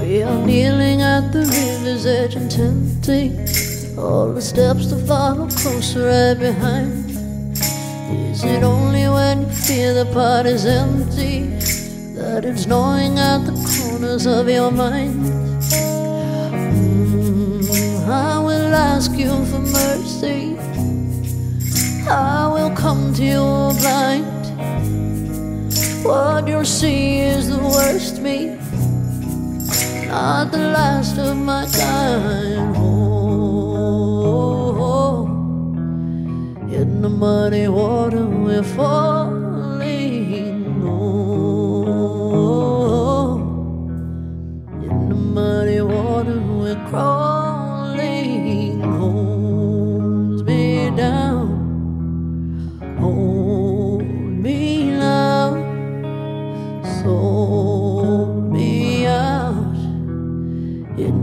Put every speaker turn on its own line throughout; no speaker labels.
kneeling at the river's edge and tempting all the steps to follow closer right behind. Is it only when you feel the pot is empty that it's gnawing at the corners of your mind? Mm, I will ask you for mercy. I will come to you blind. What you'll see is the worst me, not the last of my kind. Oh, oh, oh. in the muddy water we're falling.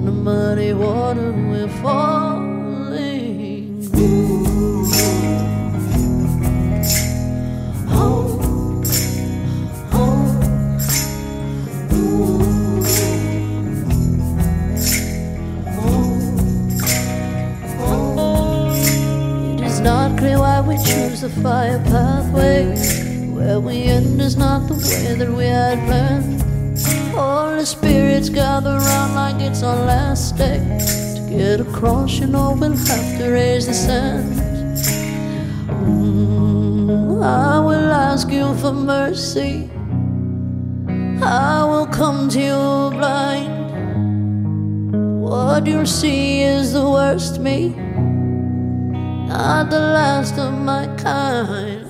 The muddy water we're falling. Home, home, It is not clear why we choose the fire pathway. Where we end is not the way that we had planned. All the spirits gather round like it's our last day. To get across, you know, we'll have to raise the sand. Mm, I will ask you for mercy. I will come to you blind. What you'll see is the worst me, not the last of my kind.